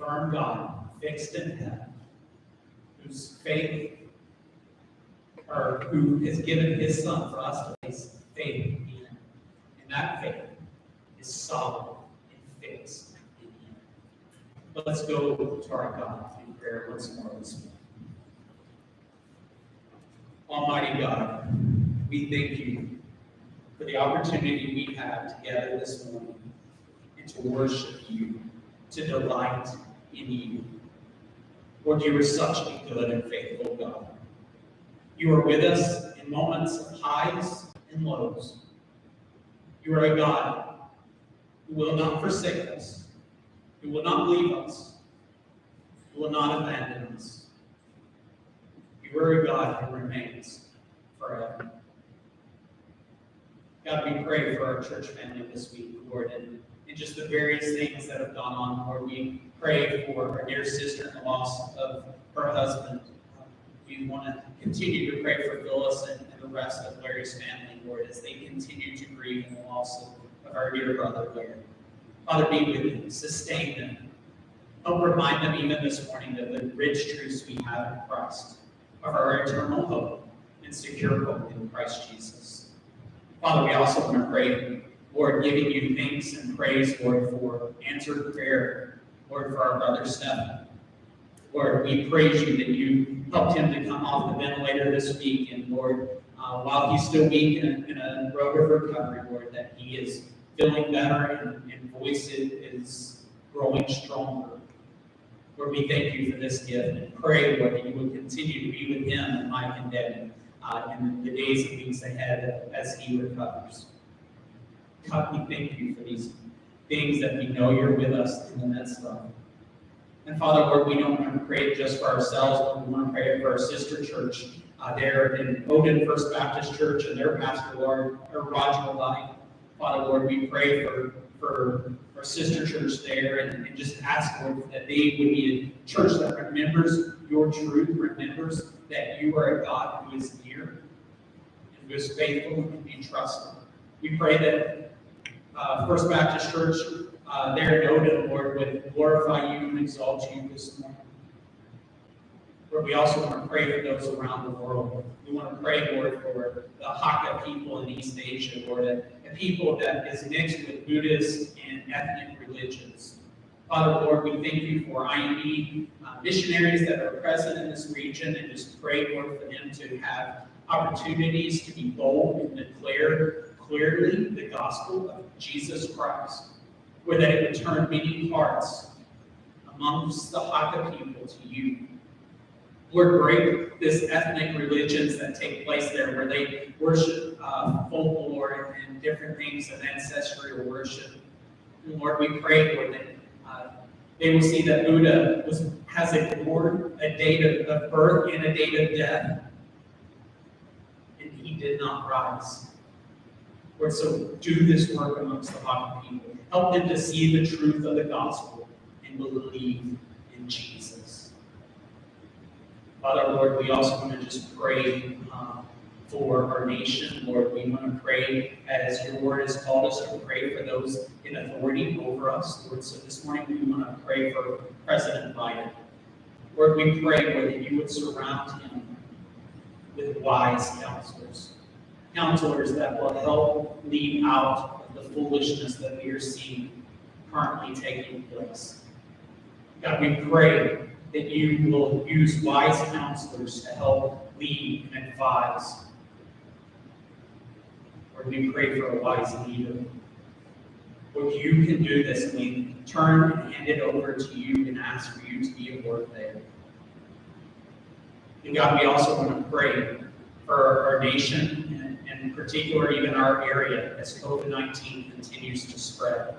firm God fixed in heaven, whose faith, or who has given his son for us to place faith in him. And that faith is solid and fixed in him. Let's go to our God in prayer once more this morning. Almighty God, we thank you for the opportunity we have together this morning and to worship you, to delight in you. Lord, you are such a good and faithful God. You are with us in moments of highs and lows. You are a God who will not forsake us, who will not leave us, who will not abandon us. You are a God who remains forever. God, we pray for our church family this week, Lord, and, and just the various things that have gone on, Lord. We pray for our dear sister in the loss of her husband. We want to continue to pray for Phyllis and, and the rest of Larry's family, Lord, as they continue to grieve in the loss of, of our dear brother, Larry. Father, be with them, sustain them. Help remind them even this morning of the rich truths we have in Christ, of our eternal hope and secure hope in Christ Jesus. Father, we also want to pray, Lord, giving you thanks and praise, Lord, for answered prayer, Lord, for our brother Stephen. Lord, we praise you that you helped him to come off the ventilator this week, and Lord, uh, while he's still weak in a road of recovery, Lord, that he is feeling better and, and voice is growing stronger. Lord, we thank you for this gift and pray, Lord, that you would continue to be with him and Mike and Debbie uh, in the days and weeks ahead as he recovers. God, we thank you for these things that we know you're with us in the midst of. And Father, Lord, we don't want to pray just for ourselves, but we want to pray for our sister church uh, there in Odin First Baptist Church and their pastor, Lord, or Roger Light. Father, Lord, we pray for, for our sister church there and, and just ask, Lord, that they would be a church that remembers your truth, remembers that you are a God who is near and who is faithful and can be trusted. We pray that uh, First Baptist Church uh, there in Odin, Lord, would glorify you and exalt you this morning. Lord, we also want to pray for those around the world. We want to pray, Lord, for the Hakka people in East Asia, Lord, a, a people that is mixed with Buddhist and ethnic religions. Father, Lord, we thank you for IMB uh, missionaries that are present in this region and just pray, Lord, for them to have opportunities to be bold and declare clearly the gospel of Jesus Christ, where that it would turn many hearts amongst the Hakka people to you. Lord, break this ethnic religions that take place there where they worship uh, folklore and different things of ancestral worship. And Lord, we pray, Lord, that uh, they will see that Buddha was, has a born, a date of birth and a date of death, and he did not rise. Lord, so do this work amongst the Hakka people. Help them to see the truth of the gospel and believe in Jesus. Father, Lord, we also want to just pray um, for our nation. Lord, we want to pray as your word has called us to pray for those in authority over us. Lord, so this morning we want to pray for President Biden. Lord, we pray, Lord, that you would surround him with wise counselors, counselors that will help lead out the foolishness that we are seeing currently taking place. God, we pray that you will use wise counselors to help lead and advise. Lord, we pray for a wise leader. Lord, you can do this, and we turn and hand it over to you and ask for you to be at work there. And God, we also want to pray for our nation, and in particular, even our area, as COVID 19 continues to spread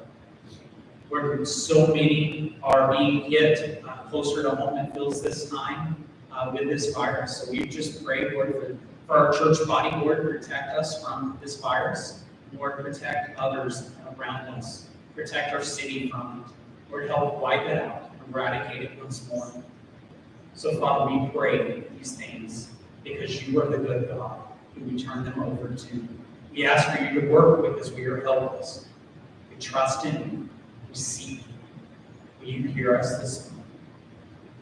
where so many are being hit uh, closer to home it feels this time uh, with this virus. So we just pray, Lord, for, for our church body, Lord, protect us from this virus. Lord, protect others around us. Protect our city from it. Lord, help wipe it out, eradicate it once more. So, Father, we pray these things because you are the good God who we turn them over to. you. We ask for you to work with us. We are helpless. We trust in you. We seek you. Will you hear us this morning?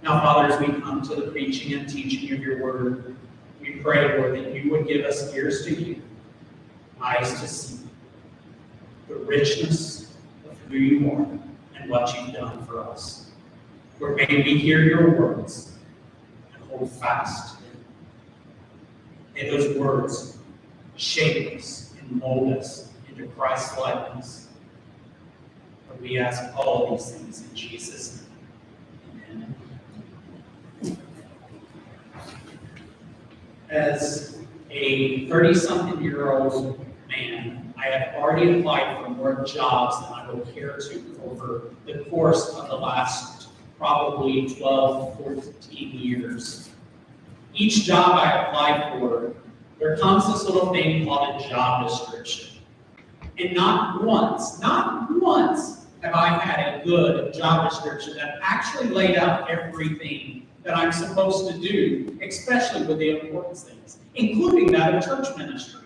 Now, Father, as we come to the preaching and teaching of your word, we pray, Lord, that you would give us ears to hear, eyes to see the richness of who you are and what you've done for us. Lord, may we hear your words and hold fast. Those words shape us and mold us into Christ's likeness. Lord, we ask all of these things in Jesus' name. Amen. As a 30 something year old man, I have already applied for more jobs than I will care to over the course of the last probably 12, 14 years. Each job I apply for, there comes this little thing called a job description. And not once, not once have I had a good job description that actually laid out everything that I'm supposed to do, especially with the important things, including that of church ministry.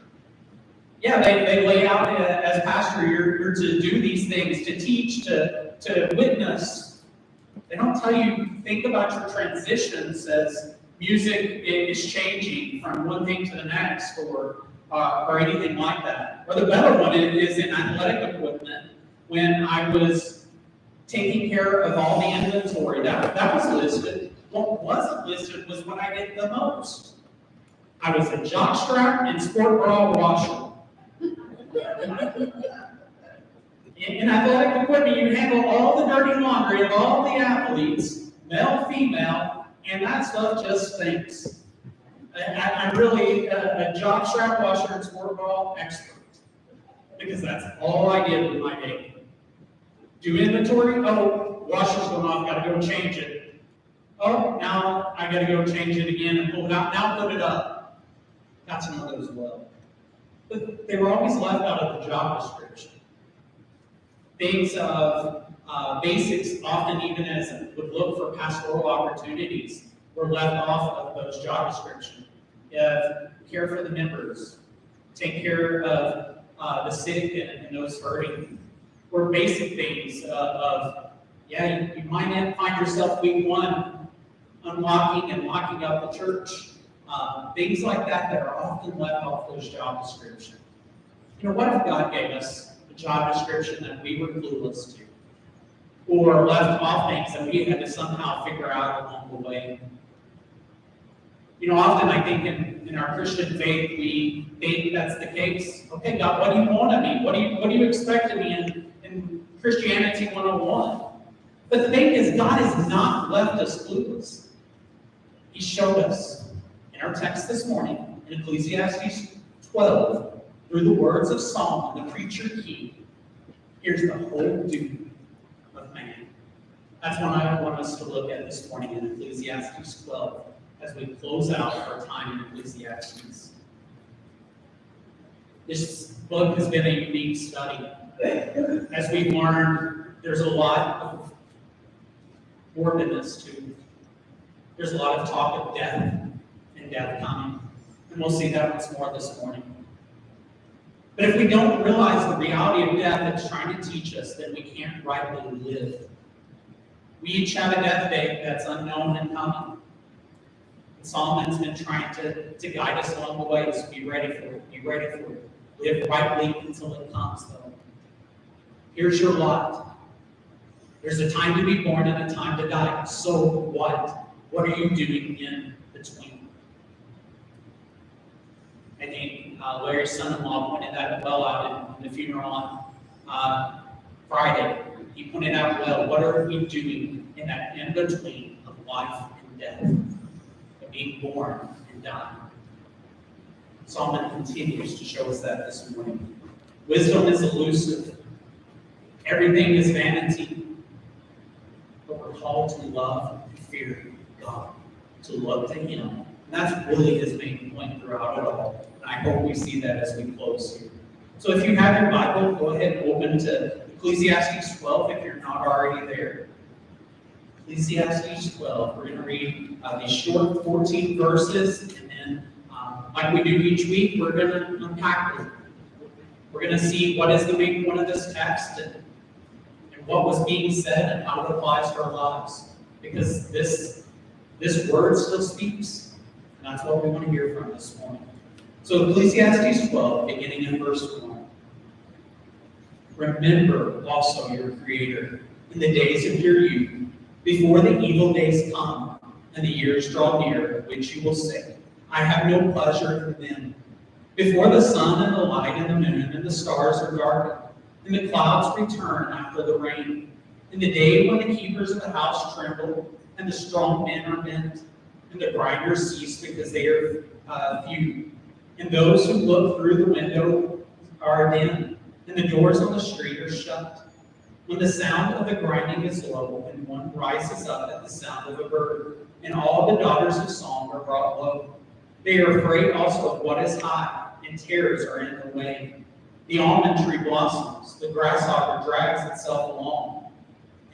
Yeah, they, they lay out uh, as pastor, you're, you're to do these things, to teach, to, to witness. They don't tell you, think about your transitions as music is changing from one thing to the next or, uh, or anything like that. Or the better one is in athletic equipment. When I was taking care of all the inventory, that, that was listed. What wasn't listed was what I did the most. I was a jockstrap and sport bra washer. In, in athletic equipment, you handle all the dirty laundry of all the athletes, male, female, and that stuff just stinks. I, am really a, a jockstrap washer and sport bra expert because that's all I did with my day. Do inventory, oh, washer's going off, gotta go change it. Oh, now I gotta go change it again and pull it out, now put it up. That's another as well. But they were always left out of the job description. Things of uh, basics, often even as would look for pastoral opportunities, were left off of those job descriptions. If care for the members, take care of uh, the sick and, and those hurting, or basic things uh, of, yeah, you, you might find yourself week one unlocking and locking up the church. Uh, things like that that are often left off those job descriptions. You know, what if God gave us a job description that we were clueless to? Or left off things that we had to somehow figure out along the way? You know, often I think in, in our Christian faith, we think that's the case. Okay, God, what do you want of me? What do you, what do you expect of me in, in Christianity 101? But the thing is, God has not left us clueless. He showed us in our text this morning in Ecclesiastes 12, through the words of Solomon, the preacher king, here's the whole duty. That's what I want us to look at this morning in Ecclesiastes 12 as we close out our time in Ecclesiastes. This book has been a unique study. As we've learned, there's a lot of morbidness to it. There's a lot of talk of death and death coming. And we'll see that once more this morning. But if we don't realize the reality of death that's trying to teach us, then we can't rightly live. We each have a death date that's unknown and coming. Solomon's been trying to, to guide us along the way, so be ready for it. Be ready for it. Live rightly until it comes, though. Here's your lot. There's a time to be born and a time to die. So what? What are you doing in between? I think uh, Larry's son-in-law pointed that well out in, in the funeral on uh, Friday. He pointed out well, what are we doing in that in between of life and death, of being born and dying? Solomon continues to show us that this morning. Wisdom is elusive. Everything is vanity. But we're called to love and fear God, to look to Him. And that's really his main point throughout it all. And I hope we see that as we close here. So if you have your Bible, go ahead and open to Ecclesiastes 12 if you're not already there. Ecclesiastes 12. We're going to read uh, these short 14 verses, and then, um, like we do each week, we're going to unpack them. We're going to see what is the main point of this text, and, and what was being said and how it applies to our lives. Because this, this word still speaks. And that's what we want to hear from this morning. So Ecclesiastes 12, beginning in verse 1. Remember also your Creator in the days of your youth, before the evil days come and the years draw near, which you will say, I have no pleasure in them. Before the sun and the light and the moon and the stars are darkened, and the clouds return after the rain, in the day when the keepers of the house tremble, and the strong men are bent, and the grinders cease because they are uh, few, and those who look through the window are dim, and the doors on the street are shut. When the sound of the grinding is low, and one rises up at the sound of a bird, and all the daughters of song are brought low. They are afraid also of what is high, and terrors are in the way. The almond tree blossoms, the grasshopper drags itself along,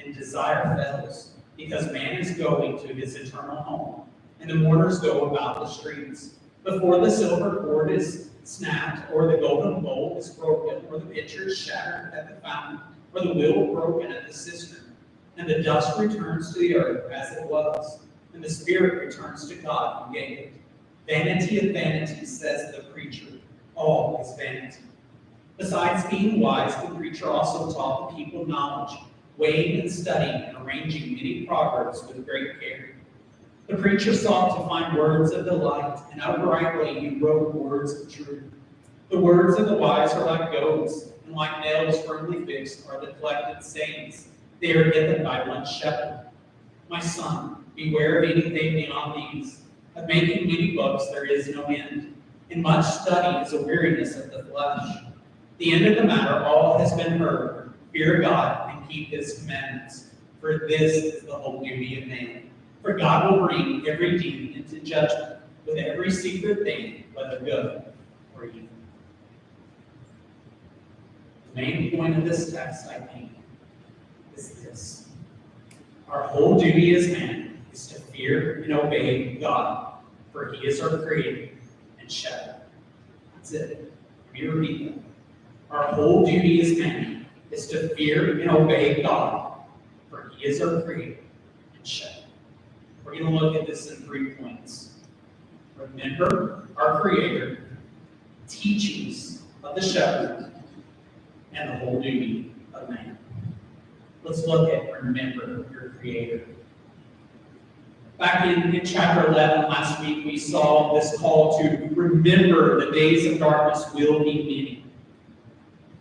and desire fails, because man is going to his eternal home, and the mourners go about the streets. Before the silver cord is snapped, or the golden bowl is broken, or the pitcher is shattered at the fountain, or the wheel broken at the cistern, and the dust returns to the earth as it was, and the spirit returns to God who gave it. Vanity of vanities, says the preacher, all is vanity. Besides being wise, the preacher also taught the people knowledge, weighing and studying and arranging many proverbs with great care. The preacher sought to find words of delight, and uprightly he wrote words of truth. The words of the wise are like goads, and like nails firmly fixed are the collected sayings. They are given by one shepherd. My son, beware of anything beyond these. Of making many books there is no end. In much study is a weariness of the flesh. The end of the matter all has been heard. Fear God and keep his commandments, for this is the whole duty of man. For God will bring every deed into judgment with every secret thing, whether good or evil. The main point of this text, I think, is this. Our whole duty as man is to fear and obey God, for he is our creator and shepherd. That's it. Let me repeat that. Our whole duty as man is to fear and obey God, for he is our creator and shepherd. We're going to look at this in three points. Remember our creator, teachings of the shepherd, and the whole duty of man. Let's look at remember your creator. Back in, in chapter 11 last week, we saw this call to remember the days of darkness will be many.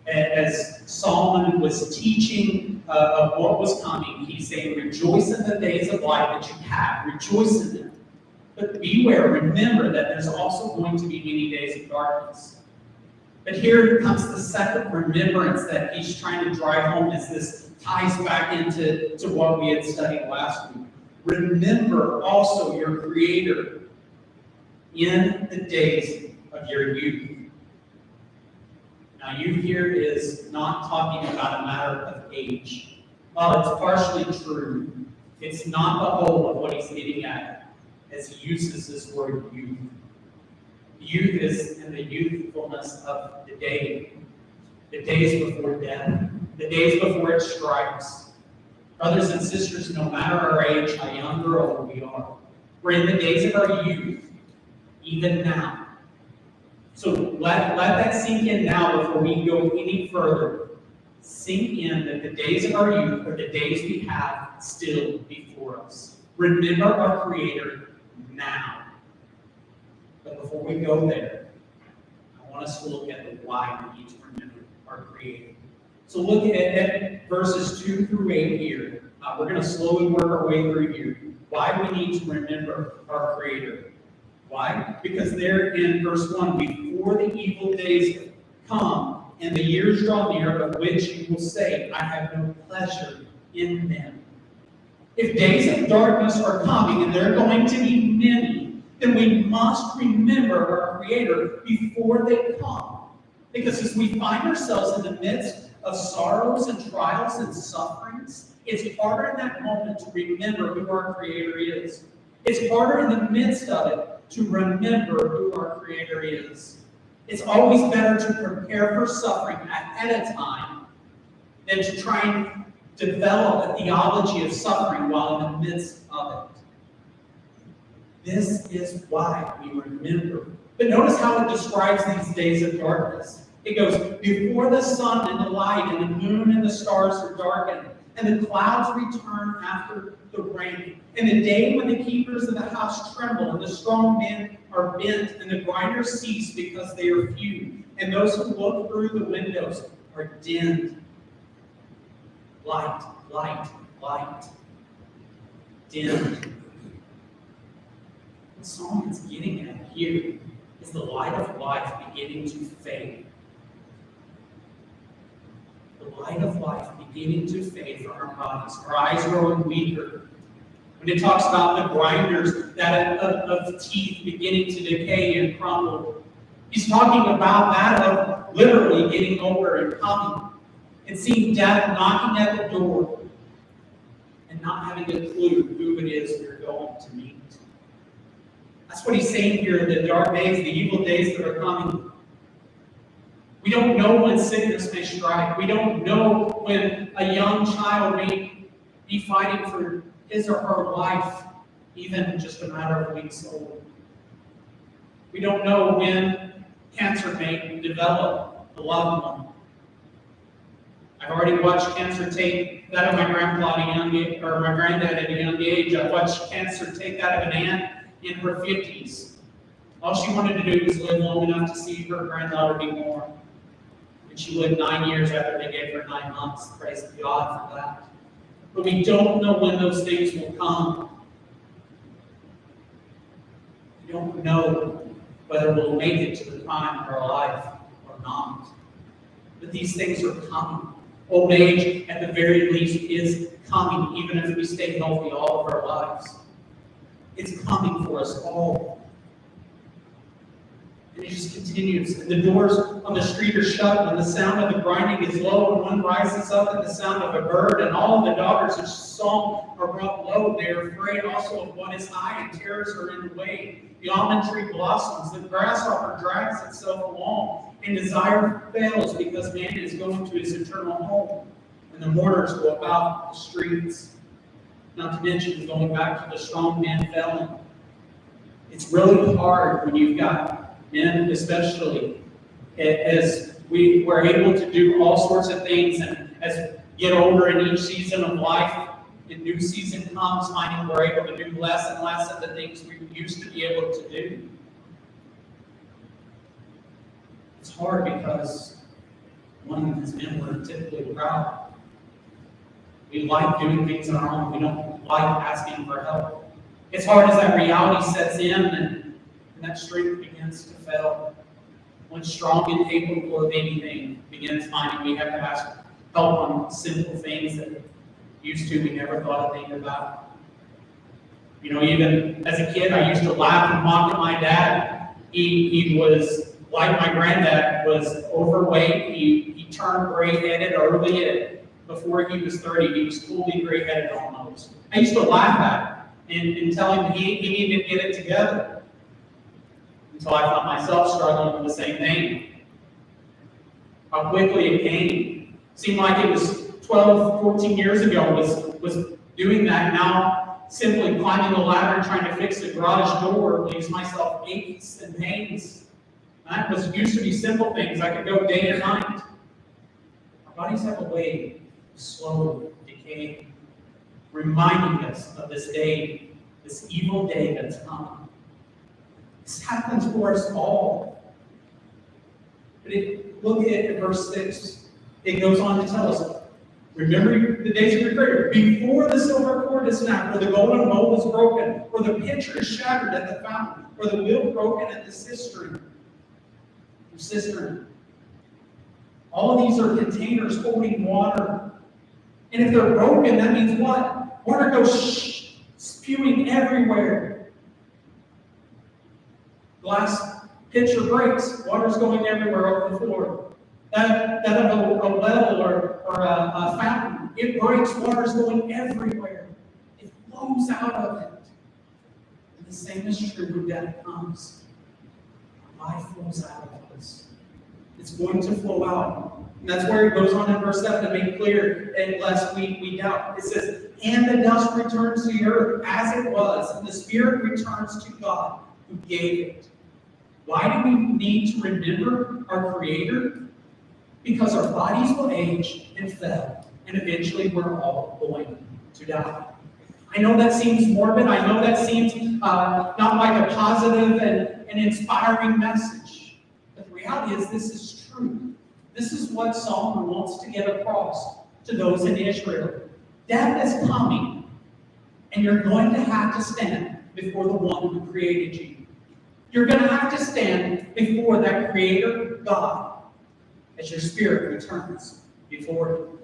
As Solomon was teaching uh, of what was coming, he's saying, Rejoice in the days of life that you have, rejoice in them. But beware, remember that there's also going to be many days of darkness. But here comes the second remembrance that he's trying to drive home as this ties back into to what we had studied last week. Remember also your Creator in the days of your youth. Now, youth here is not talking about a matter of age. While it's partially true, it's not the whole of what he's getting at as he uses this word youth. Youth is in the youthfulness of the day, the days before death, the days before it strikes. Brothers and sisters, no matter our age, how young or old we are, we're in the days of our youth, even now. So let, let that sink in now before we go any further. Sink in that the days of our youth are the days we have still before us. Remember our Creator now. But before we go there, I want us to look at the why we need to remember our Creator. So look at, at verses 2 through 8 here. Uh, we're going to slowly work our way through here. Why we need to remember our Creator. Why? Because there in verse 1, before the evil days come and the years draw near, of which you will say, I have no pleasure in them. If days of darkness are coming, and they're going to be many, then we must remember our Creator before they come. Because as we find ourselves in the midst of sorrows and trials and sufferings, it's harder in that moment to remember who our Creator is. It's harder in the midst of it to remember who our Creator is. It's always better to prepare for suffering ahead of time than to try and develop a theology of suffering while in the midst of it. This is why we remember. But notice how it describes these days of darkness. It goes, before the sun and the light and the moon and the stars are darkened, and the clouds return after the rain. And the day when the keepers of the house tremble, and the strong men are bent, and the grinders cease because they are few, and those who look through the windows are dimmed. Light, light, light, dimmed. What Solomon is getting at here is the light of life beginning to fade the light of life beginning to fade from our bodies, our eyes growing weaker. When it talks about the grinders that of, of teeth beginning to decay and crumble, he's talking about that of literally getting older and coming and seeing death knocking at the door and not having a clue who it is you're going to meet. That's what he's saying here, the dark days, the evil days that are coming. We don't know when sickness may strike. We don't know when a young child may be fighting for his or her life, even just a matter of weeks old. We don't know when cancer may develop a loved one. I've already watched cancer take that of my grandpa at a young age, or my granddad at a young age. I watched cancer take that of an aunt in her 50s. All she wanted to do was live long enough to see her granddaughter be born. And she lived nine years after they gave her nine months. Praise God for that. But we don't know when those things will come. We don't know whether we'll make it to the time of our life or not. But these things are coming. Old age, at the very least, is coming, even if we stay healthy all of our lives. It's coming for us all. And it just continues. And the doors on the street are shut, and the sound of the grinding is low, and one rises up at the sound of a bird, and all the daughters of song are brought low. They are afraid also of what is high, and terrors are in the way. The almond tree blossoms, the grasshopper drags itself along, and desire fails because man is going to his eternal home. And the mourners go about the streets. Not to mention going back to the strong man felon. It's really hard when you've got men especially, as we were able to do all sorts of things and as get older in each season of life, the new season comes, finding we're able to do less and less of the things we used to be able to do. It's hard because one of as men we're typically proud. We like doing things on our own. We don't like asking for help. It's hard as that reality sets in and and that strength begins to fail. When strong and capable of anything begins finding we have to ask help on simple things that used to we never thought a thing about. You know, even as a kid, I used to laugh and mock at my dad. He, he was, like my granddad, was overweight. He, he turned gray-headed early before he was 30. He was fully gray-headed almost. I used to laugh at him and, and tell him he, he needed to get it together until I found myself struggling with the same thing. How quickly it came. Seemed like it was 12, 14 years ago was, was doing that. Now, simply climbing the ladder trying to fix the garage door leaves myself aches and pains. That was used to be simple things. I could go day and night. Our bodies have a way of slow decaying, reminding us of this day, this evil day that's coming. This happens for us all. But it, look at verse 6. It goes on to tell us, remember the days of your prayer, before the silver cord is snapped, or the golden bowl is broken, or the pitcher is shattered at the fountain, or the wheel broken at the cistern. The cistern. All these are containers holding water. And if they're broken, that means what? Water goes spewing everywhere glass pitcher breaks, water's going everywhere over the floor. That, that of a, a well or, or a, a fountain, it breaks, water's going everywhere. It flows out of it. And the same is true when death comes. Life flows out of us. It's going to flow out. And that's where it goes on in verse 7 to make clear, and lest we, we doubt. It says, And the dust returns to the earth as it was, and the spirit returns to God who gave it. Why do we need to remember our Creator? Because our bodies will age and fail, and eventually we're all going to die. I know that seems morbid. I know that seems uh, not like a positive and, and inspiring message. But the reality is, this is true. This is what Solomon wants to get across to those in Israel. Death is coming, and you're going to have to stand before the one who created you. You're going to have to stand before that Creator God as your spirit returns before Him.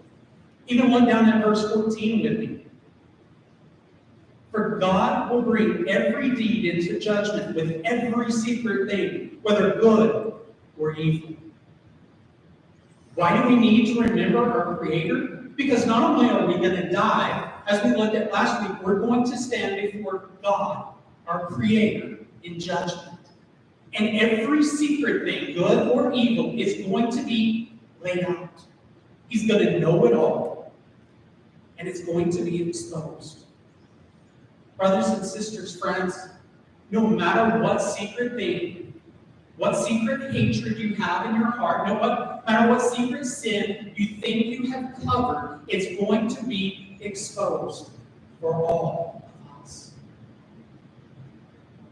Even look down at verse 14 with me. For God will bring every deed into judgment with every secret thing, whether good or evil. Why do we need to remember our Creator? Because not only are we going to die, as we looked at last week, we're going to stand before God, our Creator, in judgment. And every secret thing, good or evil, is going to be laid out. He's going to know it all, and it's going to be exposed. Brothers and sisters, friends, no matter what secret thing, what secret hatred you have in your heart, no matter what secret sin you think you have covered, it's going to be exposed for all.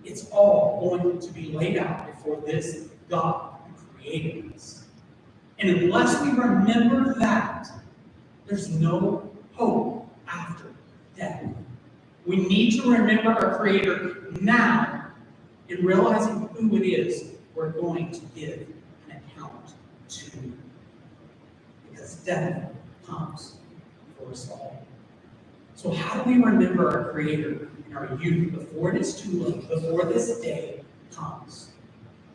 It's all going to be laid out before this God who created us. And unless we remember that, there's no hope after death. We need to remember our Creator now in realizing who it is we're going to give an account to. Because death comes for us all. So, how do we remember our Creator our youth before it is too late, before this day comes?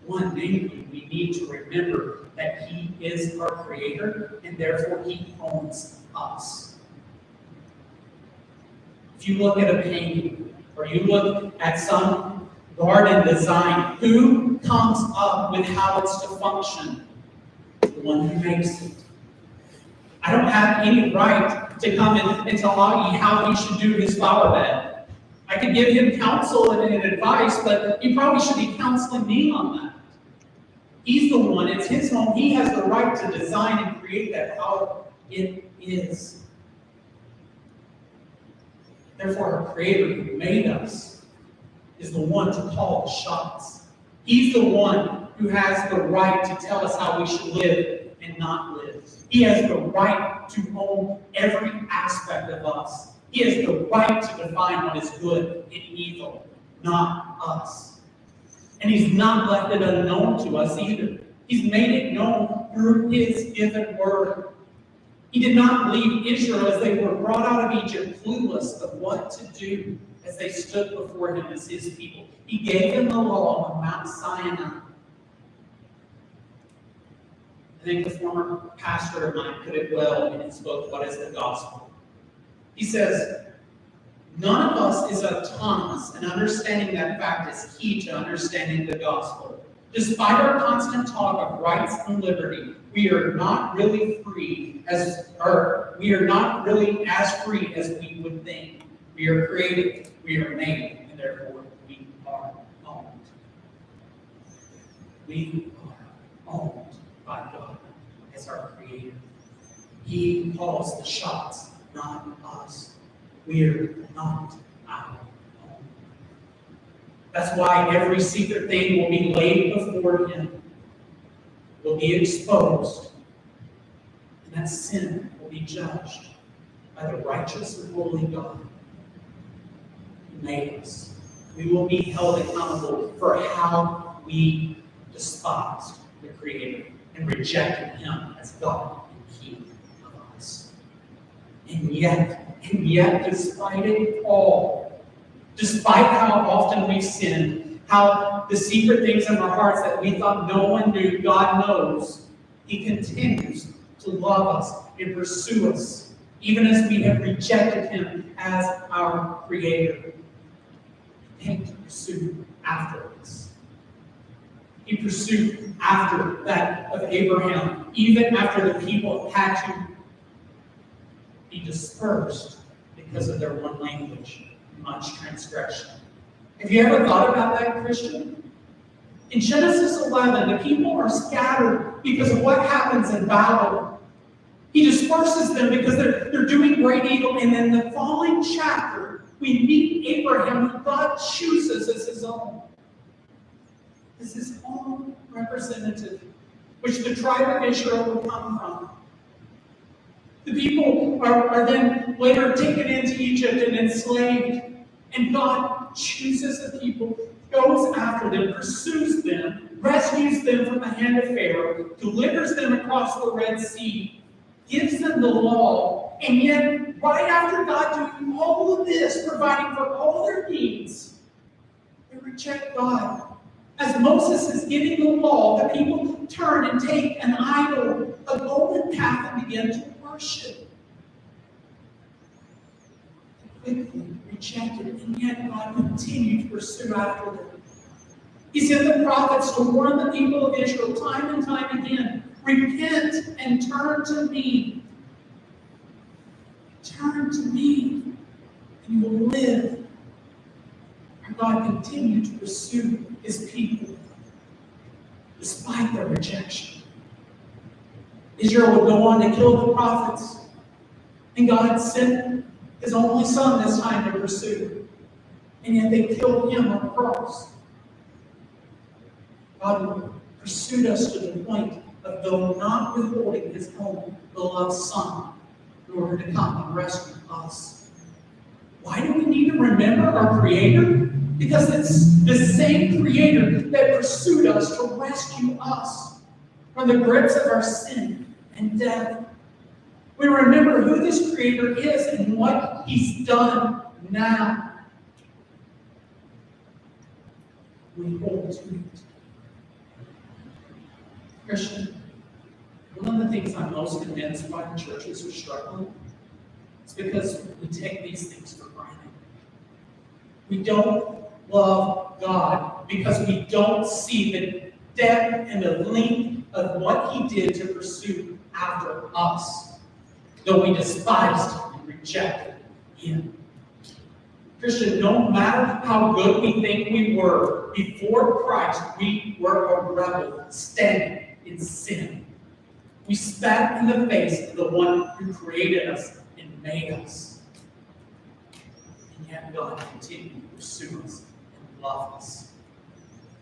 One, namely, we need to remember that He is our Creator and therefore He owns us. If you look at a painting or you look at some garden design, who comes up with how it's to function? The one who makes it. I don't have any right to come in and tell Augie how he should do his flower bed. I could give him counsel and, and advice, but he probably should be counseling me on that. He's the one, it's his home. He has the right to design and create that how it is. Therefore, our Creator who made us is the one to call the shots. He's the one who has the right to tell us how we should live and not live. He has the right to own every aspect of us. He has the right to define what is good and evil, not us. And He's not left it unknown to us either. He's made it known through His given word. He did not leave Israel as they were brought out of Egypt clueless of what to do as they stood before him as his people. He gave them the law on Mount Sinai. I think the former pastor of mine put it well in his book, What is the Gospel? He says, None of us is autonomous, and understanding that fact is key to understanding the gospel. Despite our constant talk of rights and liberty, we are not really free as, or we are not really as free as we would think. We are created, we are made, and therefore we are owned. We are owned by God as our creator. He calls the shots, not us. We are not our own. That's why every secret thing will be laid before him, will be exposed, and that sin will be judged by the righteous and holy God who made us. We will be held accountable for how we despised the Creator and rejected Him as God and King of us. And yet, and yet, despite it all, despite how often we sin, how the secret things in our hearts that we thought no one knew, God knows, He continues to love us and pursue us, even as we have rejected Him as our Creator. And to pursue after us. He pursued after that of Abraham, even after the people had to be dispersed because of their one language, much transgression. Have you ever thought about that, Christian? In Genesis 11, the people are scattered because of what happens in Babel. He disperses them because they're, they're doing great evil. And in the following chapter, we meet Abraham, who God chooses as his own. As his own representative, which the tribe of Israel will come from. The people are, are then later taken into Egypt and enslaved. And God chooses the people, goes after them, pursues them, rescues them from the hand of Pharaoh, delivers them across the Red Sea, gives them the law, and yet, right after God doing all of this, providing for all their needs, they reject God. As Moses is giving the law, the people turn and take an idol, a golden calf, and begin to worship. Quickly rejected, and yet God continued to pursue after them. He sent the prophets to warn the people of Israel time and time again repent and turn to me. Turn to me, and you will live. And God continued to pursue his people despite their rejection. Israel would go on to kill the prophets, and God sent his only son this time to pursue. And yet they killed him on the cross. God pursued us to the point of though not withholding his own beloved son in order to come and rescue us. Why do we need to remember our Creator? Because it's the same Creator that pursued us to rescue us from the grips of our sin and death. We remember who this Creator is and what He's done now. We hold to it. Christian, one of the things I'm most convinced by the churches are struggling is because we take these things for granted. We don't love God because we don't see the depth and the length of what He did to pursue after us, though we despised and rejected Him. Christian, no matter how good we think we were before Christ, we were a rebel standing in sin. We spat in the face of the one who created us and made us. And yet God continued to pursue us and love us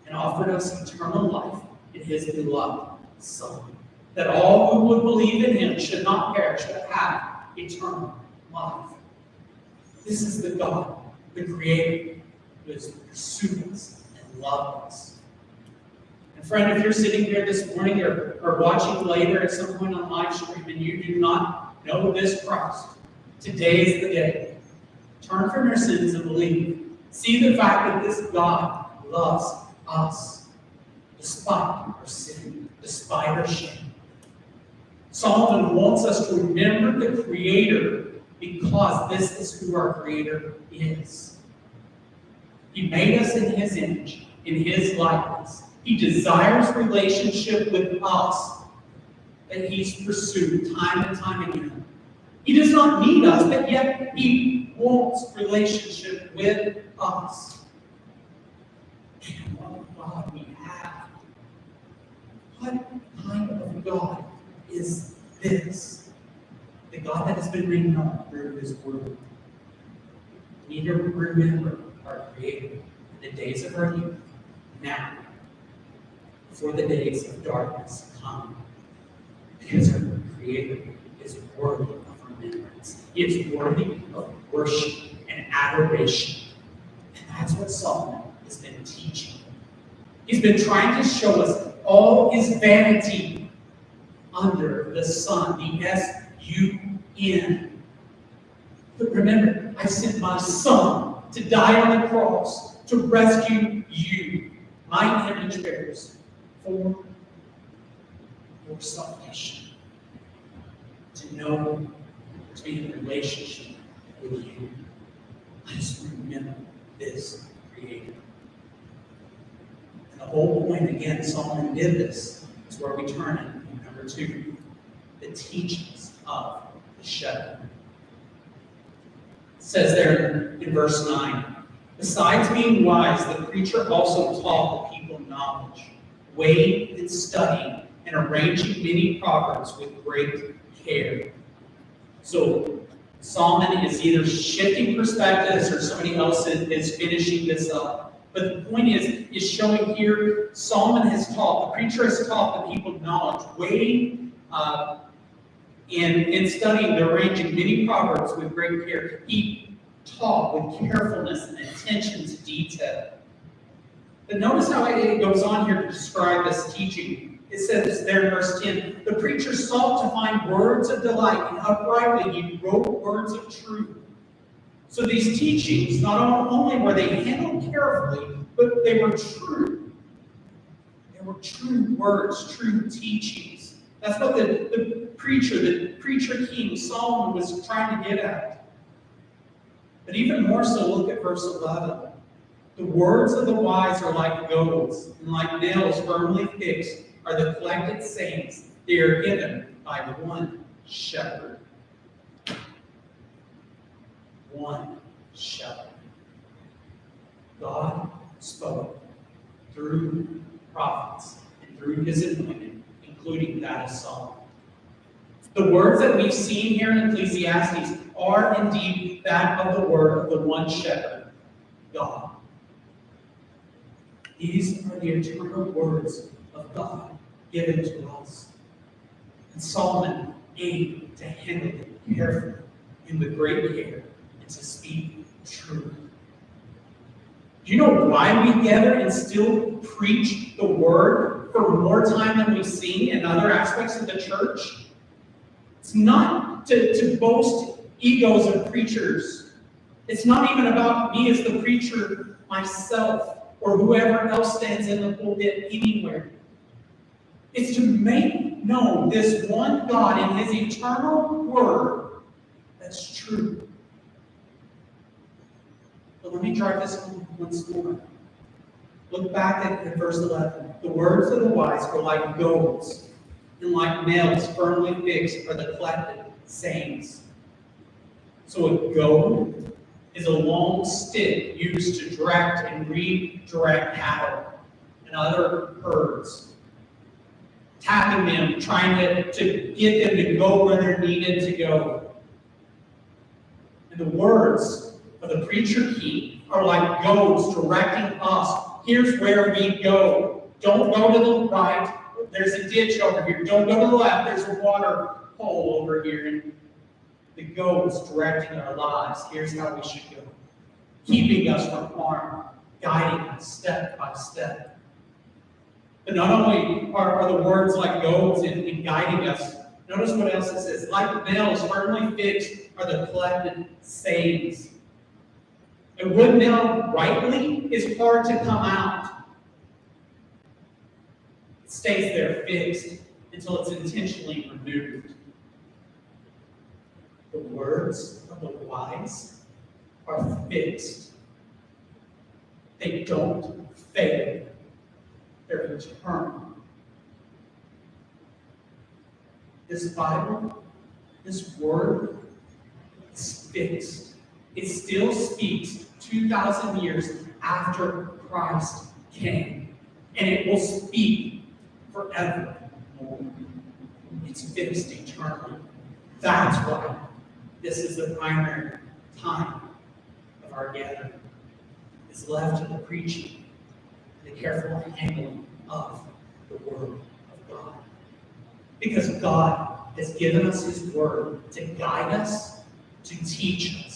and offered us eternal life in his beloved Son, that all who would believe in him should not perish but have eternal life. This is the God, the Creator, who has pursued us and loved us. And friend, if you're sitting here this morning or, or watching later at some point on live stream and you do not know this Christ, today is the day. Turn from your sins and believe. See the fact that this God loves us despite our sin, despite our shame. Solomon wants us to remember the Creator because this is who our Creator is. He made us in His image, in His likeness. He desires relationship with us that he's pursued time and time again. He does not need us, but yet he wants relationship with us. And what God we have. What kind of God is this? The God that has been written on through his word. We need to remember our Creator in the days of our youth, now before the days of darkness come. Because our Creator is worthy of remembrance. He is worthy of worship and adoration. And that's what Solomon has been teaching. He's been trying to show us all his vanity under the sun, the S U N. But remember, I sent my son to die on the cross to rescue you, my image bearers for your salvation. To know, to be in relationship with you. Let us remember this Creator. And the whole point, again, Solomon did this, is where we turn it two, the teachings of the shepherd. It says there in verse 9, besides being wise, the preacher also taught the people knowledge, weighing and studying, and arranging many proverbs with great care. So Solomon is either shifting perspectives or somebody else is, is finishing this up. But the point is, is showing here, Solomon has taught, the preacher has taught the people knowledge, waiting uh, and, and studying, the arranging many proverbs with great care. He taught with carefulness and attention to detail. But notice how it goes on here to describe this teaching. It says there in verse 10 the preacher sought to find words of delight, and uprightly he wrote words of truth. So these teachings, not only were they handled carefully, but they were true. They were true words, true teachings. That's what the, the preacher, the preacher king Solomon was trying to get at. But even more so, look at verse 11. The words of the wise are like goads, and like nails firmly fixed are the collected sayings they are given by the one shepherd. One shepherd. God spoke through prophets and through his anointed, including that of Solomon. The words that we've seen here in Ecclesiastes are indeed that of the word of the one shepherd, God. These are the eternal words of God given to us. And Solomon aimed to handle it carefully and with great care to speak truth. Do you know why we gather and still preach the word for more time than we sing in other aspects of the church? It's not to, to boast egos of preachers. It's not even about me as the preacher myself or whoever else stands in the pulpit anywhere It's to make known this one God in his eternal word that's true. But let me drive this home once more. Look back at, at verse 11. The words of the wise are like goads, and like nails firmly fixed are the collected sayings. So a goad is a long stick used to direct and redirect cattle and other herds tapping them, trying to, to get them to go where they're needed to go. And the words of the preacher king are like goads directing us. Here's where we go. Don't go to the right. There's a ditch over here. Don't go to the left. There's a water hole over here. And the goads directing our lives. Here's how we should go. Keeping us from harm, guiding us step by step. But not only are, are the words like goads in, in guiding us, notice what else it says. Like nails firmly fixed are the collected sayings. A wood nail rightly is hard to come out. It stays there fixed until it's intentionally removed. The words of the wise are fixed. They don't fade their eternal. This Bible, this word, is fixed. It still speaks 2,000 years after Christ came. And it will speak forever. It's fixed eternally. That's why this is the primary time of our gathering. It's left to the preaching the careful handling of the Word of God. Because God has given us His Word to guide us, to teach us.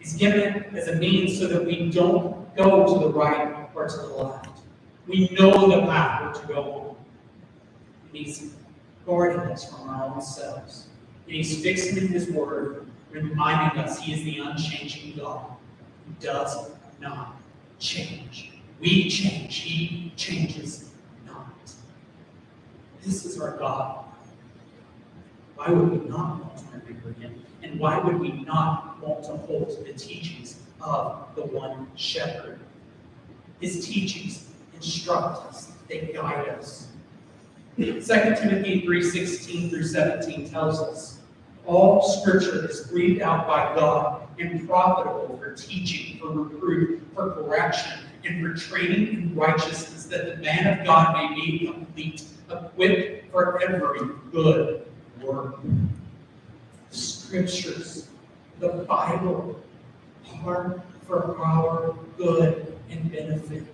He's given it as a means so that we don't go to the right or to the left. We know the path to go on. And He's guarding us from our own selves. And He's fixing in His Word, reminding us He is the unchanging God who does not change. We change. He changes not. This is our God. Why would we not want to remember him? And why would we not want to hold the teachings of the one shepherd? His teachings instruct us, they guide us. 2 Timothy 3:16 through 17 tells us, all scripture is breathed out by God and profitable for teaching, for reproof, for correction, and for training in righteousness, that the man of God may be complete, equipped for every good work. Scriptures, the Bible, are for our good and benefit.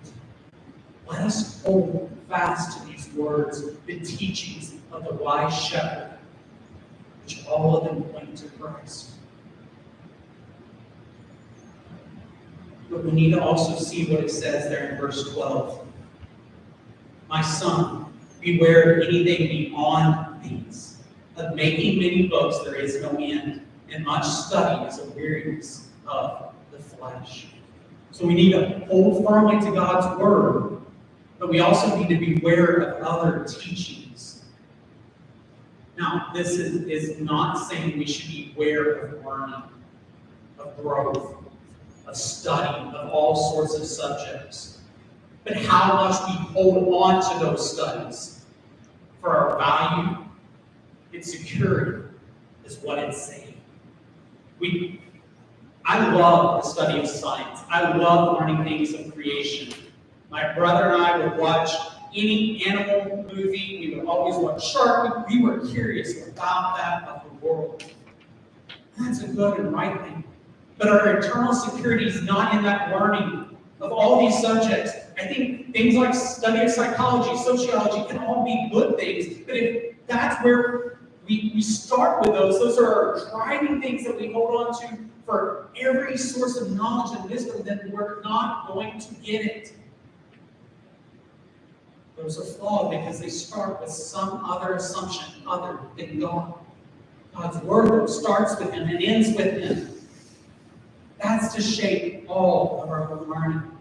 Let us hold fast to these words, the teachings of the wise shepherd, which all of them point to Christ. But we need to also see what it says there in verse 12. My son, beware of anything beyond these. Of making many books there is no end, and much study is a weariness of the flesh. So we need to hold firmly to God's word, but we also need to beware of other teachings. Now, this is, is not saying we should be beware of learning, of growth, of study of all sorts of subjects. But how much we hold on to those studies for our value and security is what it's saying. We, I love the study of science. I love learning things of creation. My brother and I would watch any animal movie. We would always watch Shark. We were curious about that of the world. That's a good and right thing. But our eternal security is not in that learning of all these subjects. I think things like study of psychology, sociology can all be good things, but if that's where we, we start with those, those are our driving things that we hold on to for every source of knowledge and wisdom, that we're not going to get it. Those are flawed because they start with some other assumption other than God. God's word starts with Him and ends with Him. That's to shape all of our learning.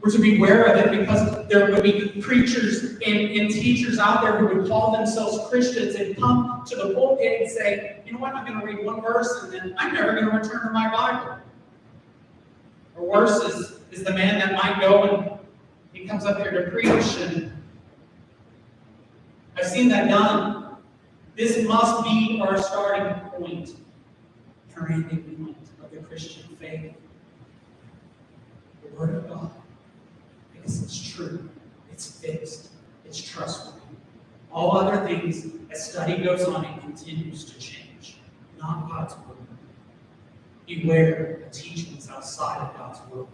We're to beware of it because there would be preachers and, and teachers out there who would call themselves Christians and come to the pulpit and say, you know what, I'm going to read one verse and then I'm never going to return to my Bible. Or worse is, is the man that might go and he comes up here to preach and I've seen that done. This must be our starting point, our ending point of the Christian faith. The Word of God. True, it's fixed, it's trustworthy. All other things, as study goes on, it continues to change, not God's Word. Beware of teachings outside of God's Word.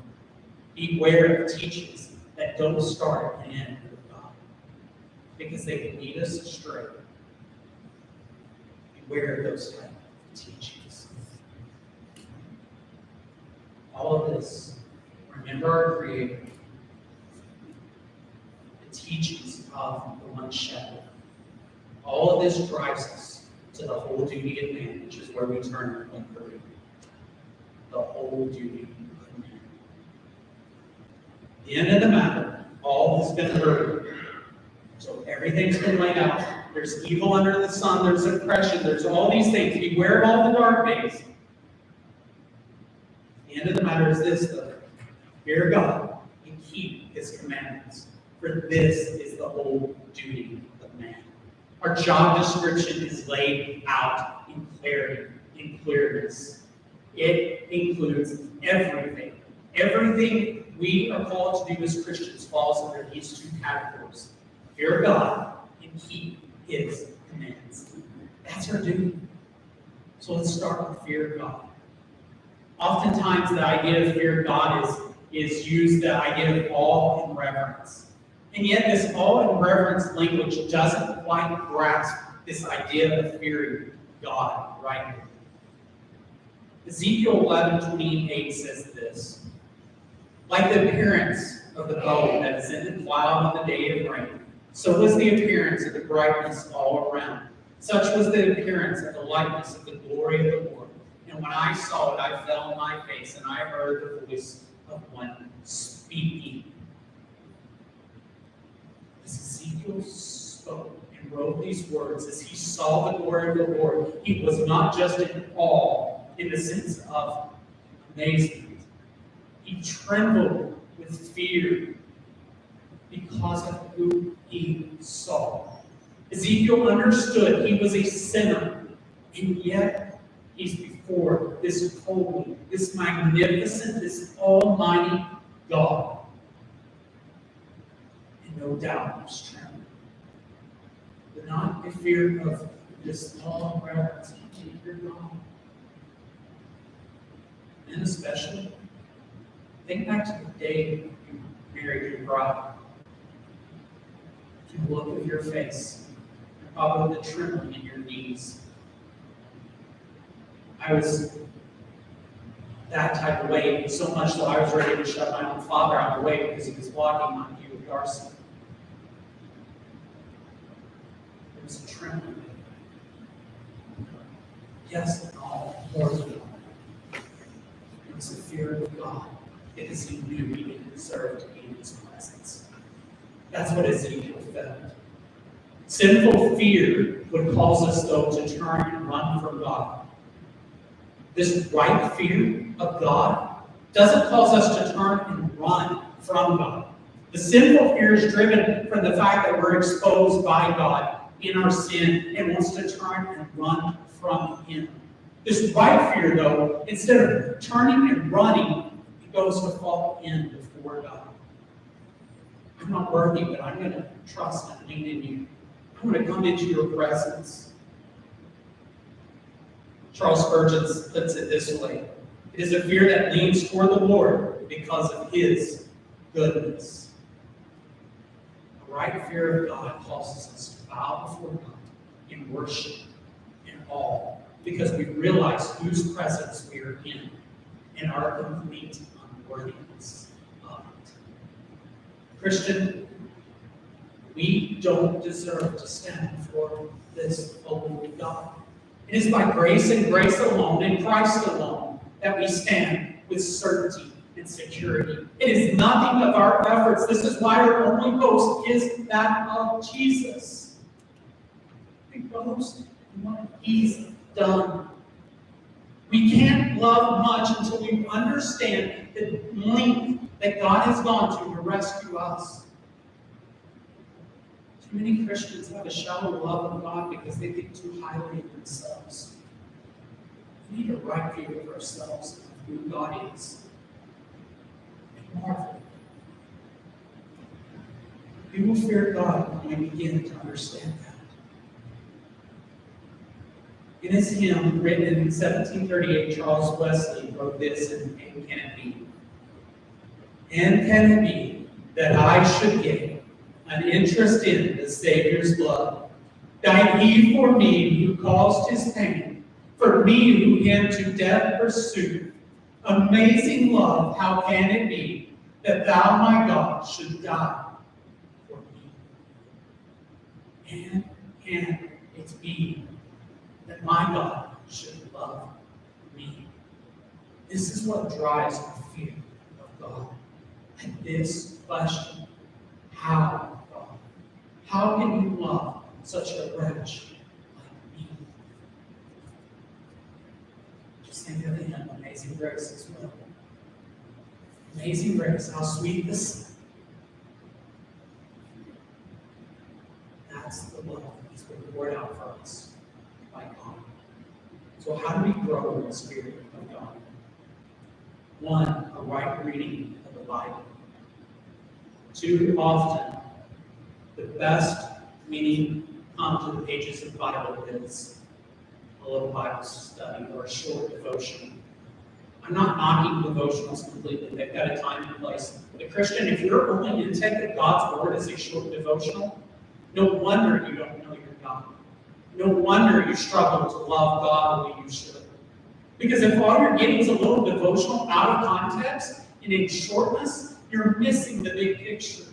Beware of teachings that don't start and end with God, because they can lead us astray. Beware of those kind of teachings. All of this, remember our Creator, teachings of the one shepherd. All of this drives us to the whole duty of man, which is where we turn our inquiry. The whole duty of man. The end of the matter, all has been heard. So everything's been laid out. There's evil under the sun, there's oppression, there's all these things. Beware of all the dark days. The end of the matter is this, though. Fear God and keep his commandments, for this is the whole duty of man. Our job description is laid out in clarity, in clearness. It includes everything. Everything we are called to do as Christians falls under these two categories. Fear God and keep his commands. That's our duty. So let's start with fear God. Oftentimes, the idea of fear God is, is used the idea of awe and reverence. And yet, this awe and reverence language doesn't quite grasp this idea of the fearing God right Ezekiel 11 28 says this Like the appearance of the bow that is in the cloud on the day of rain, so was the appearance of the brightness all around. Such was the appearance of the likeness of the glory of the Lord. And when I saw it, I fell on my face, and I heard the voice of one speaking. Ezekiel spoke and wrote these words, as he saw the glory of the Lord, he was not just in awe in the sense of amazement. He trembled with fear because of who he saw. Ezekiel understood he was a sinner, and yet he's before this holy, this magnificent, this almighty God. No doubt was trembling. But not a fear of this all reverence to your God. And especially, think back to the day you married your bride. The look of your face, probably the trembling in your knees. I was that type of way, so much so I was ready to shut my own father out of the way because he was walking on you Darcy. There was a trembling. Yes, all all. It was the fear of God because he knew he didn't deserve to be in his presence. That's what Ezekiel felt. Sinful fear would cause us, though, to turn and run from God. This right fear of God doesn't cause us to turn and run from God. The sinful fear is driven from the fact that we're exposed by God in our sin and wants to turn and run from Him. This right fear, though, instead of turning and running, it goes to fall in before God. I'm not worthy, but I'm going to trust and lean in you. I'm going to come into your presence. Charles Spurgeon puts it this way It is a fear that leans toward the Lord because of his goodness. A right fear of God causes us bow before God in worship, in awe, because we realize whose presence we are in and our complete unworthiness of it. Christian, we don't deserve to stand before this holy God. It is by grace and grace alone, in Christ alone, that we stand with certainty and security. It is nothing of our efforts. This is why our only boast is that of Jesus. What He's done. We can't love much until we understand the length that God has gone to to rescue us. Too many Christians have a shallow love of God because they think too highly of themselves. We need a right view of ourselves and who God is. And marvel. We will fear God when we begin to understand that. In his hymn written in 1738, Charles Wesley wrote this in And Can It Be? And can it be that I should gain an interest in the Savior's blood? Died he for me who caused his pain, for me who him to death pursued? Amazing love, how can it be that thou, my God, should die for me? And can it be my God should love me. This is what drives our fear of God. And this question, how, God? How can you love such a wretch like me? Just think of the hymn, Amazing Grace as well. Amazing Grace, how sweet the sound. That's the love that's been poured out for us by God. So how do we grow in the Spirit of God? One, a right reading of the Bible. Too often, the best meaning onto the pages of the Bible is a little Bible study or a short devotion. I'm not knocking devotionals completely. They've got a time and place. The Christian, if you're only intake of God's word as a short devotional, no wonder you don't know your God. No wonder you struggle to love God the way you should. Because if all you're getting is a little devotional out of context and in shortness, you're missing the big picture.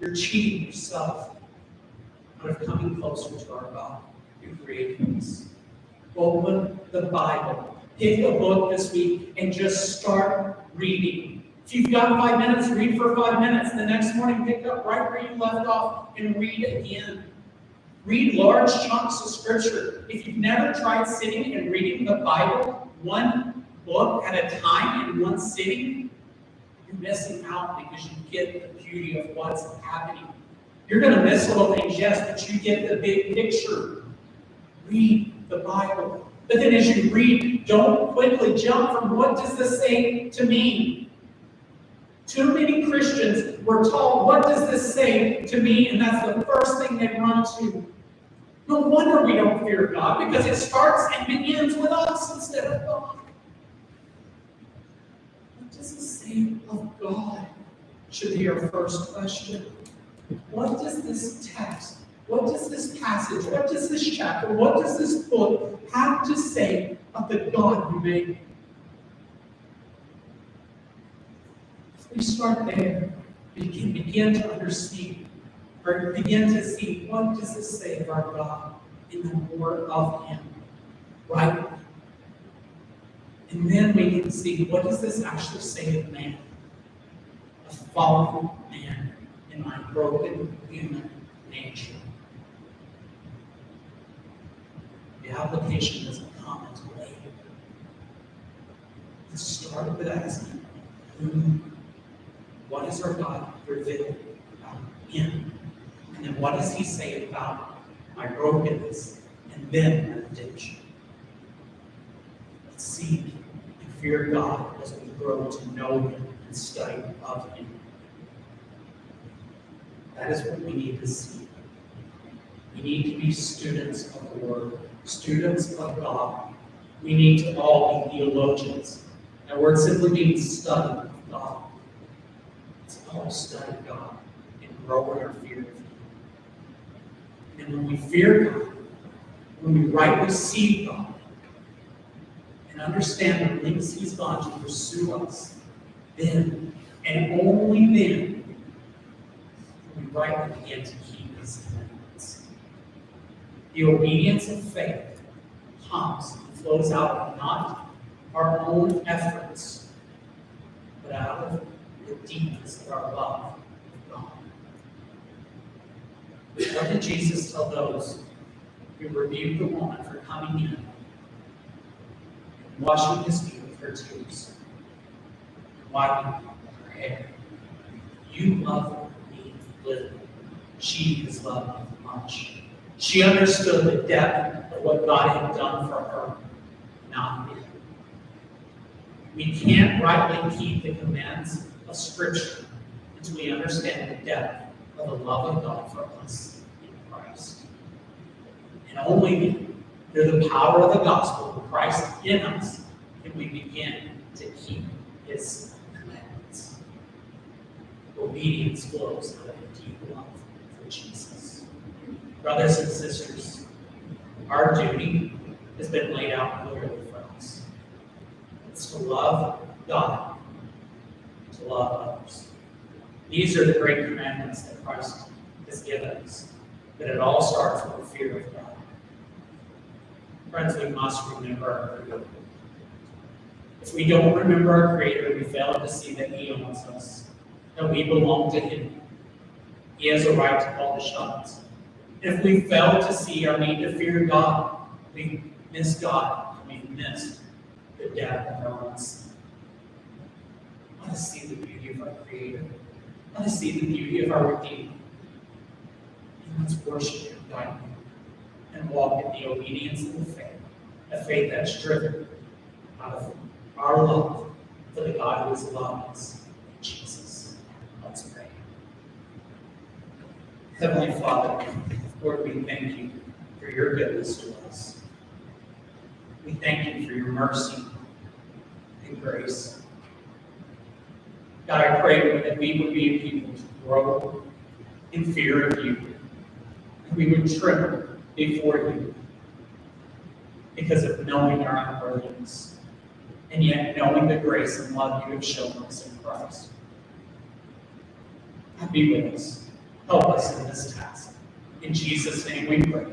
You're cheating yourself out of coming closer to our God who created us. Open the Bible. Pick a book this week and just start reading. If you've got five minutes, read for five minutes. The next morning, pick up right where you left off and read again. Read large chunks of scripture. If you've never tried sitting and reading the Bible one book at a time in one sitting, you're missing out because you get the beauty of what's happening. You're going to miss little things, yes, but you get the big picture. Read the Bible. But then as you read, don't quickly jump from what does this say to me? Too many Christians were told, what does this say to me? And that's the first thing they run to. No wonder we don't fear God, because it starts and begins with us instead of God. What does it say of God? Should be our first question. What does this text, what does this passage, what does this chapter, what does this book have to say of the God who made me? If we start there, can begin to understand, or begin to see what does this say our God in the more of Him, right? And then we can see what does this actually say of man? A fallen man in my broken human nature. The application doesn't come until later. Let's start with asking, who, what is our God revealed about him? And then what does he say about my brokenness and then my redemption? Let's seek and fear God as we grow to know him and study of him. That is what we need to see. We need to be students of the Word, students of God. We need to all be theologians. That word simply means study of God. All study God and grow in our fear of Him. And when we fear God, when we rightly see God, and understand the links He's gone to pursue us, then and only then we rightly begin to keep his commandments. The obedience of faith comes and flows out of not our own efforts, but out of the deepness of our love of God. What did Jesus tell those who rebuked the woman for coming in and washing his feet with her tears, and wiping her hair? You love me little. She has loved me much. She understood the depth of what God had done for her, not me. We can't rightly keep the commands of Scripture until we understand the depth of the love of God for us in Christ. And only through the power of the gospel Christ in us, can we begin to keep His commandments. Obedience flows out of a deep love for Jesus. Brothers and sisters, our duty has been laid out clearly for us. It's to love God, to love others. These are the great commandments that Christ has given us. But it all starts with the fear of God. Friends, we must remember our Creator. If we don't remember our Creator, we fail to see that He owns us, that we belong to Him. He has a right to call the shots. If we fail to see our need to fear God, we miss God, we miss the depth of our own sin. Let us see the beauty of Creator. Let us see the beauty of our Redeemer. And let's worship Him, God, and walk in the obedience of the faith, a faith that's driven out of our love for the God who has us, Jesus. Let's pray. Heavenly Father, Lord, we thank you for your goodness to us. We thank you for your mercy and grace. God, I pray that we would be a people to grow in fear of you. And we would tremble before you because of knowing our unworthiness and yet knowing the grace and love you have shown us in Christ. Be with us. Help us in this task. In Jesus' name we pray.